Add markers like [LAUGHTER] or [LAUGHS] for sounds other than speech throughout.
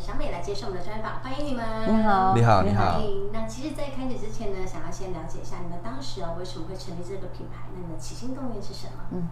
小美来接受我们的专访，欢迎你们。你好，你好，你好。那其实，在开始之前呢，想要先了解一下你们当时啊，为什么会成立这个品牌？那你们起心动念是什么？嗯。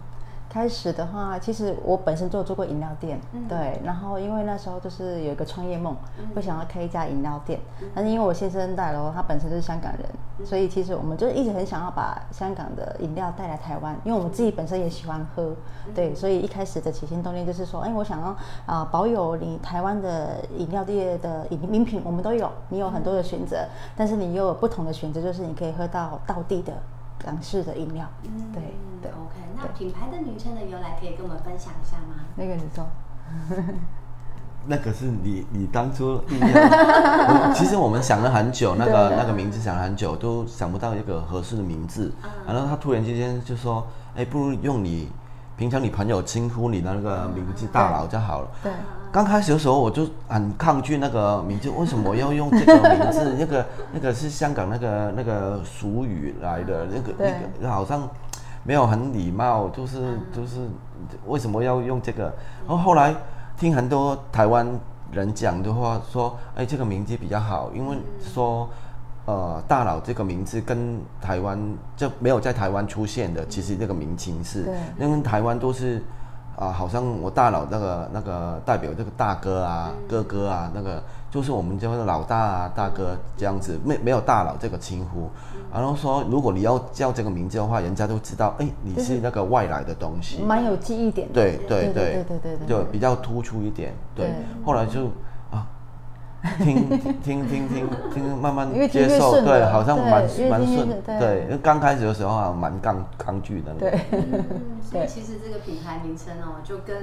开始的话，其实我本身就做过饮料店，嗯、对，然后因为那时候就是有一个创业梦，会、嗯、想要开一家饮料店，嗯、但是因为我先生带了，他本身就是香港人，嗯、所以其实我们就一直很想要把香港的饮料带来台湾，因为我们自己本身也喜欢喝，嗯、对，所以一开始的起心动念就是说，哎，我想要啊、呃、保有你台湾的饮料店的饮饮品，我们都有，你有很多的选择，但是你又有不同的选择，就是你可以喝到道地的。港式的饮料，嗯，对对，OK。那品牌的名称的由来可以跟我们分享一下吗？那个你说，[LAUGHS] 那个是你你当初 [LAUGHS] 其实我们想了很久，那个那个名字想了很久，都想不到一个合适的名字。然后他突然之间就说：“哎，不如用你平常你朋友称呼你的那个名字大佬就好了。”对。刚开始的时候我就很抗拒那个名字，为什么我要用这个名字？那个 [LAUGHS] 那个是香港那个那个俗语来的，那个那个好像没有很礼貌，就是就是为什么要用这个？然后后来听很多台湾人讲的话，说哎这个名字比较好，因为说呃大佬这个名字跟台湾就没有在台湾出现的，其实这个名称是，因为台湾都是。啊，好像我大佬那个那个代表这个大哥啊、嗯、哥哥啊，那个就是我们叫老大啊、大哥这样子，没没有大佬这个称呼。嗯、然后说，如果你要叫这个名字的话，人家都知道，哎，你是那个外来的东西，蛮有记忆点的。对对对对对对，就比较突出一点。对，对后来就。听听听听听，慢慢接受，对，好像蛮蛮顺，对，因为刚开始的时候啊，蛮抗抗拒的。对，所以其实这个品牌名称哦，就跟。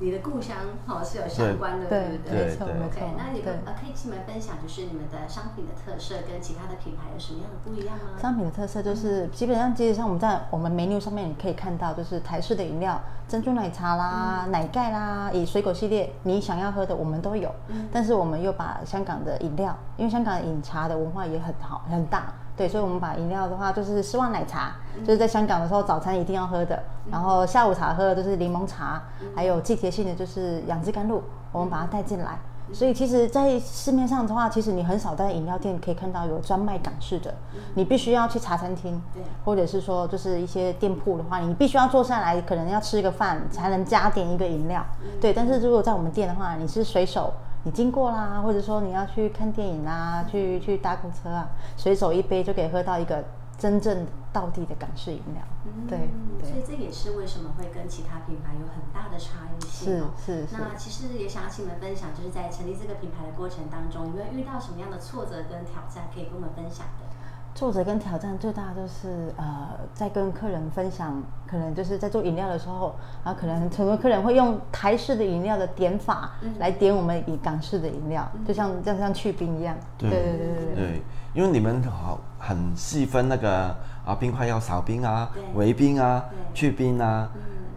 你的故乡哦是有相关的，对不对？没错没错。那你们呃可以请你们分享，就是你们的商品的特色跟其他的品牌有什么样的不一样吗？商品的特色就是基本上，基本上我们在我们 menu 上面你可以看到，就是台式的饮料，珍珠奶茶啦、奶盖啦，以水果系列你想要喝的我们都有。但是我们又把香港的饮料，因为香港的饮茶的文化也很好很大。对，所以，我们把饮料的话，就是丝袜奶茶，就是在香港的时候早餐一定要喝的。然后下午茶喝的就是柠檬茶，还有季节性的就是杨枝甘露，我们把它带进来。所以，其实，在市面上的话，其实你很少在饮料店可以看到有专卖港式的。你必须要去茶餐厅，或者是说，就是一些店铺的话，你必须要坐下来，可能要吃一个饭才能加点一个饮料。对，但是如果在我们店的话，你是随手。你经过啦，或者说你要去看电影啊，去去搭公车啊，随手一杯就可以喝到一个真正到地的港式饮料。嗯、对，对，所以这也是为什么会跟其他品牌有很大的差异性。是是。是那其实也想要请你们分享，就是在成立这个品牌的过程当中，有没有遇到什么样的挫折跟挑战，可以跟我们分享的？挫折跟挑战最大就是，呃，在跟客人分享，可能就是在做饮料的时候，然后可能很多客人会用台式的饮料的点法来点我们以港式的饮料，就像这样像去冰一样。对对对对对，因为你们好很细分那个啊，冰块要少冰啊，微冰啊，去冰啊，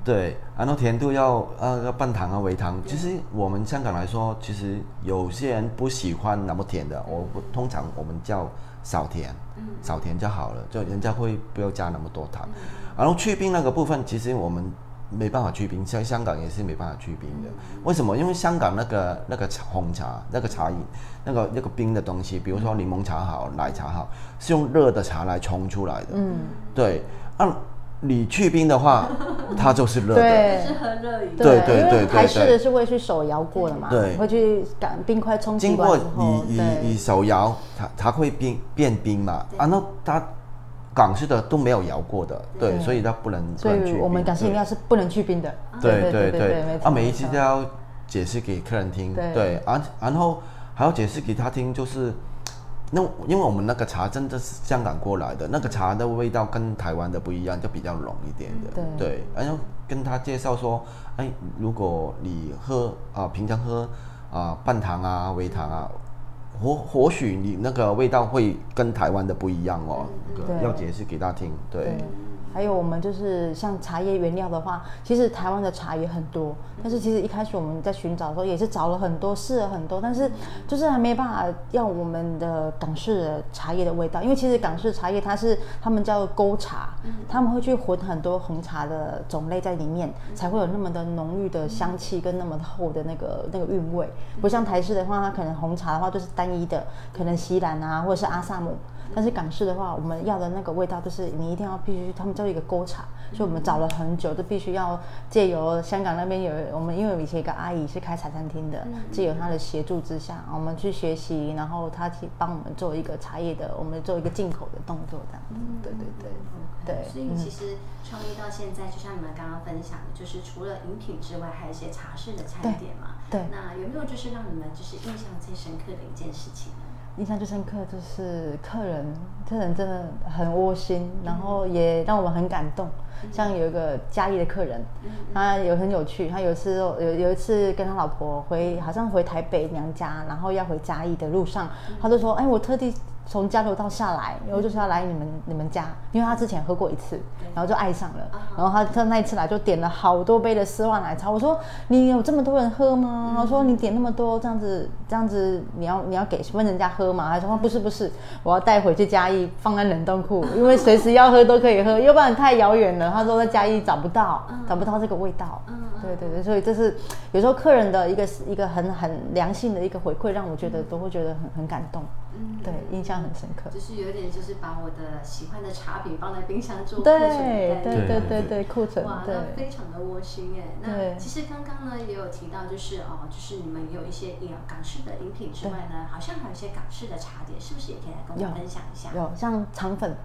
对，然后甜度要呃要半糖啊，微糖。其实我们香港来说，其实有些人不喜欢那么甜的，我通常我们叫。少甜，少甜就好了，就人家会不要加那么多糖。然后去冰那个部分，其实我们没办法去冰，像香港也是没办法去冰的。为什么？因为香港那个那个红茶那个茶饮，那个那个冰的东西，比如说柠檬茶好，奶茶好，是用热的茶来冲出来的。嗯，对，啊你去冰的话，[LAUGHS] 它就是热的，对，是很热饮。对对对对，台式的是会去手摇过的嘛？对，会去赶冰块冲经过你你你手摇，它它会变变冰嘛？啊，那它港式的都没有摇过的，对，所以它不能。所以我们港式饮料是不能去冰的。对对对，啊，每一次都要解释给客人听，对，啊，然后还要解释给他听，就是。那因为我们那个茶真的是香港过来的，那个茶的味道跟台湾的不一样，就比较浓一点的。对，对，然后跟他介绍说，哎，如果你喝啊、呃，平常喝啊、呃，半糖啊，微糖啊，或或许你那个味道会跟台湾的不一样哦，嗯、要解释给他听，对。对还有我们就是像茶叶原料的话，其实台湾的茶也很多，但是其实一开始我们在寻找的时候也是找了很多，试了很多，但是就是还没办法要我们的港式的茶叶的味道，因为其实港式茶叶它是他们叫勾茶，他们会去混很多红茶的种类在里面，才会有那么的浓郁的香气跟那么厚的那个那个韵味，不像台式的话，它可能红茶的话就是单一的，可能锡兰啊或者是阿萨姆。但是港式的话，我们要的那个味道就是你一定要必须，他们叫一个锅茶，所以我们找了很久，都必须要借由香港那边有我们，因为以前一个阿姨是开茶餐厅的，借由她的协助之下，我们去学习，然后她去帮我们做一个茶叶的，我们做一个进口的动作这样子。对对对对。所以其实创业到现在，就像你们刚刚分享的，就是除了饮品之外，还有一些茶室的餐点嘛。对。那有没有就是让你们就是印象最深刻的一件事情呢？印象最深刻就是客人，客人真的很窝心，然后也让我们很感动。像有一个嘉义的客人，他有很有趣，他有一次有有一次跟他老婆回，好像回台北娘家，然后要回嘉义的路上，他就说：“哎，我特地。”从交流道下来，然后就是要来你们你们家，因为他之前喝过一次，然后就爱上了。然后他他那一次来就点了好多杯的丝袜奶茶。我说你有这么多人喝吗？我说你点那么多这样子这样子，你要你要给问人家喝吗？他说不是不是，我要带回去嘉义放在冷冻库，[LAUGHS] 因为随时要喝都可以喝，要不然太遥远了。他说在嘉义找不到找不到这个味道。对对对，所以这是有时候客人的一个一个很很良性的一个回馈，让我觉得都会觉得很很感动。嗯，对，印象很深刻。就是有点，就是把我的喜欢的茶品放在冰箱做库存，对对对对对，库存。哇，那非常的窝心哎。那其实刚刚呢也有提到，就是哦，就是你们有一些饮港式的饮品之外呢，好像还有一些港式的茶点，是不是也可以来跟我们分享一下？有，像肠粉。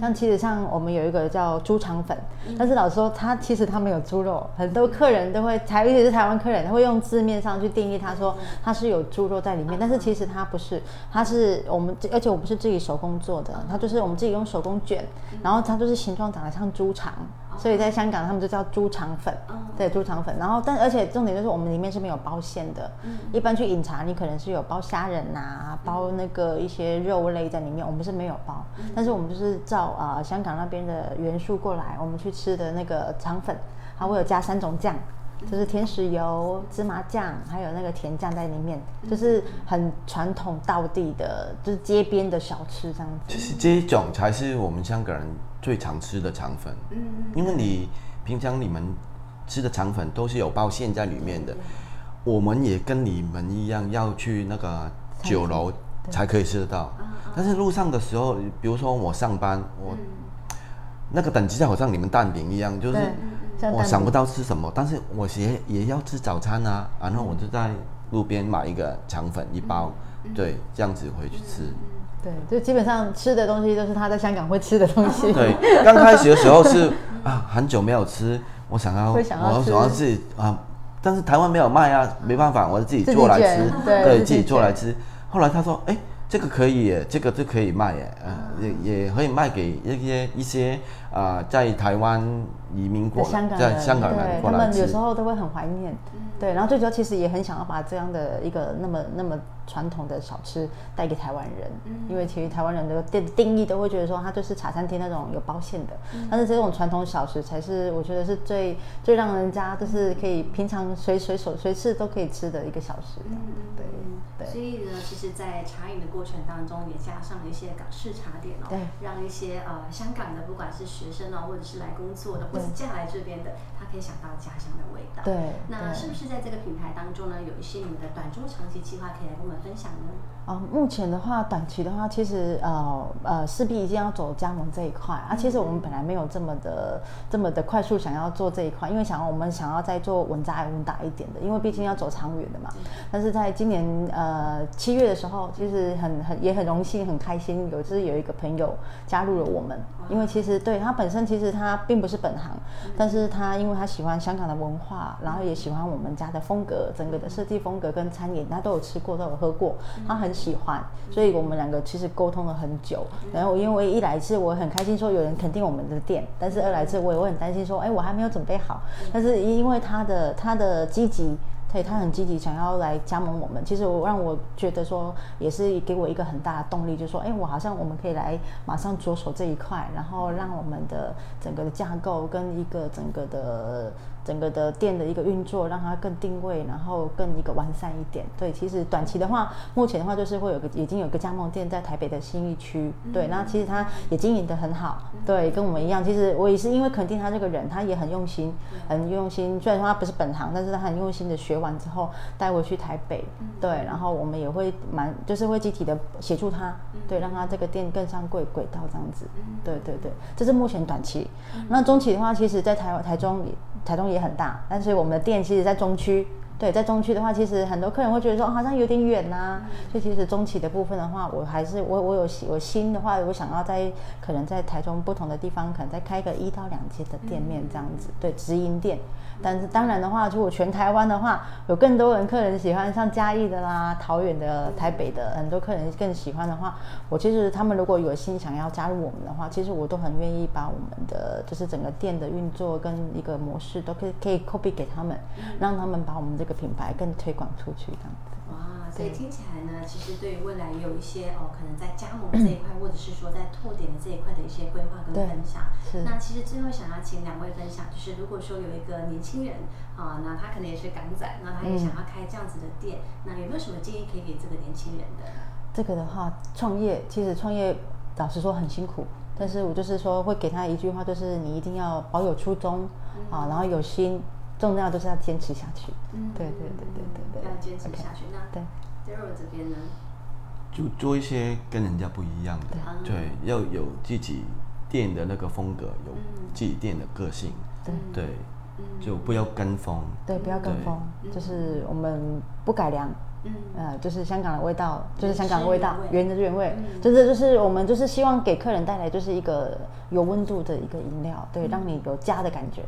像其实像我们有一个叫猪肠粉，但是老实说，它其实它没有猪肉，很多客人都会台，尤其是台湾客人，他会用字面上去定义，他说它是有猪肉在里面，但是其实它不是，它是我们，而且我不是自己手工做的，它就是我们自己用手工卷，然后它就是形状长得像猪肠。所以在香港，他们就叫猪肠粉，对，猪肠粉。然后，但而且重点就是我们里面是没有包馅的。一般去饮茶，你可能是有包虾仁呐、啊，包那个一些肉类在里面，我们是没有包。但是我们就是照啊、呃、香港那边的元素过来，我们去吃的那个肠粉，它会有加三种酱，就是甜食油、芝麻酱，还有那个甜酱在里面，就是很传统道地的，就是街边的小吃这样子。其实这一种才是我们香港人。最常吃的肠粉，嗯，因为你平常你们吃的肠粉都是有包馅在里面的，我们也跟你们一样要去那个酒楼才可以吃得到。但是路上的时候，比如说我上班，我那个等级就好像你们蛋饼一样，就是我想不到吃什么，但是我也也要吃早餐啊，然后我就在路边买一个肠粉一包，对，这样子回去吃。对，就基本上吃的东西都是他在香港会吃的东西。对，[LAUGHS] 刚开始的时候是啊，很久没有吃，我想要，想要我想要自己啊，但是台湾没有卖啊，没办法，我就自己做来吃，对，对自己做来吃。后来他说，哎，这个可以耶，这个就可以卖耶，嗯、啊，也也可以卖给一些一些啊，在台湾移民过来，在香港人过来他们有时候都会很怀念。对，然后最主要其实也很想要把这样的一个那么那么传统的小吃带给台湾人，嗯、因为其实台湾人的定定义都会觉得说它就是茶餐厅那种有包馅的，嗯、但是这种传统小吃才是我觉得是最最让人家就是可以平常随随手随时都可以吃的一个小吃。嗯、对对。所以呢，其实，在茶饮的过程当中，也加上了一些港式茶点哦，对让一些呃香港的不管是学生哦，或者是来工作的，或者是嫁来这边的，他可以想到家乡的味道。对，那是不是？在这个平台当中呢，有一些你们的短中长期计划可以来跟我们分享呢？啊，目前的话，短期的话，其实呃呃，势必一定要走加盟这一块啊。其实我们本来没有这么的这么的快速想要做这一块，因为想要我们想要再做稳扎稳打一点的，因为毕竟要走长远的嘛。但是在今年呃七月的时候，其实很很也很荣幸很开心，有就是有一个朋友加入了我们，因为其实对他本身其实他并不是本行，但是他因为他喜欢香港的文化，然后也喜欢我们家的风格，整个的设计风格跟餐饮他都有吃过都有喝过，他很。喜欢，所以我们两个其实沟通了很久。然后因为一来是我很开心说有人肯定我们的店，但是二来是我也会很担心说，哎，我还没有准备好。但是因为他的他的积极。对，他很积极想要来加盟我们。其实我让我觉得说，也是给我一个很大的动力，就是说，哎，我好像我们可以来马上着手这一块，然后让我们的整个的架构跟一个整个的。整个的店的一个运作，让它更定位，然后更一个完善一点。对，其实短期的话，目前的话就是会有个已经有个加盟店在台北的新义区。对，那其实他也经营得很好。对，跟我们一样。其实我也是因为肯定他这个人，他也很用心，很用心。虽然说他不是本行，但是他很用心的学完之后带回去台北。对，然后我们也会蛮就是会集体的协助他，对，让他这个店更上轨轨道这样子。对对对，这是目前短期。那中期的话，其实在台台中台中也很大，但是我们的店其实，在中区。对，在中区的话，其实很多客人会觉得说，好像有点远呐、啊。所以其实中期的部分的话，我还是我我有我心的话，我想要在可能在台中不同的地方，可能再开个一到两间的店面这样子，对，直营店。但是当然的话，如果全台湾的话，有更多人客人喜欢像嘉义的啦、桃园的、台北的，很多客人更喜欢的话，我其实他们如果有心想要加入我们的话，其实我都很愿意把我们的就是整个店的运作跟一个模式都可以可以 copy 给他们，让他们把我们这个品牌更推广出去这样子。哇，所以听起来呢，其实对于未来有一些哦，可能在加盟这一块，或者是说在拓点的这一块的一些规划跟分享。是。那其实最后想要请两位分享，就是如果说有一个年轻人啊，那他可能也是港仔，那他也想要开这样子的店，嗯、那有没有什么建议可以给这个年轻人的？这个的话，创业其实创业老实说很辛苦，但是我就是说会给他一句话，就是你一定要保有初衷、嗯、啊，然后有心。重要都是要坚持下去。嗯，对对对对对对，要坚持下去。Okay, 那对，Daryl 这边呢？就做一些跟人家不一样的，对，对，要有自己店的那个风格，有自己店的个性，对。对，就不要跟风。对，不要跟风，就是我们不改良。嗯，呃，就是香港的味道，就是香港的味道，原汁原味，就是就是我们就是希望给客人带来就是一个有温度的一个饮料，对，让你有家的感觉。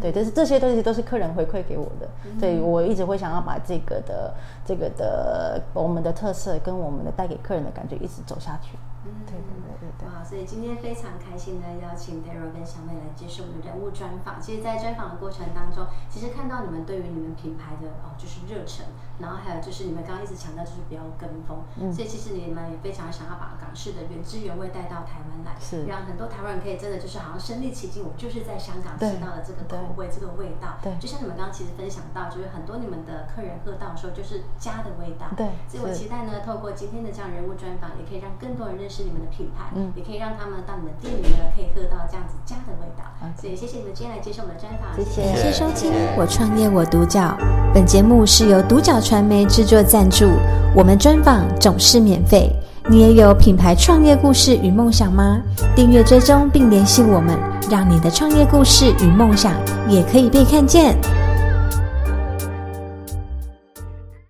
对，但是这些东西都是客人回馈给我的，所以我一直会想要把这个的这个的我们的特色跟我们的带给客人的感觉一直走下去。嗯，对对对对对。哇，所以今天非常开心的邀请 Daryl 跟小美来接受我们的人物专访。其实，在专访的过程当中，其实看到你们对于你们品牌的哦，就是热忱，然后还有就是你们刚刚一直强调就是不要跟风，嗯，所以其实你们也非常想要把港式的原汁原味带到台湾来，是让很多台湾人可以真的就是好像身临其境，我就是在香港吃到了这个口味，这个味道。对，就像你们刚刚其实分享到，就是很多你们的客人喝到的时候就是家的味道。对，所以我期待呢，透过今天的这样人物专访，也可以让更多人认识。是你们的品牌，嗯，也可以让他们到你们店里呢，可以喝到这样子家的味道。所以谢谢你们今天来接受我们的专访，谢谢。感谢。收听《我创业我独角》，本节目是由独角传媒制作赞助，我们专访总是免费。你也有品牌创业故事与梦想吗？订阅追踪并联系我们，让你的创业故事与梦想也可以被看见。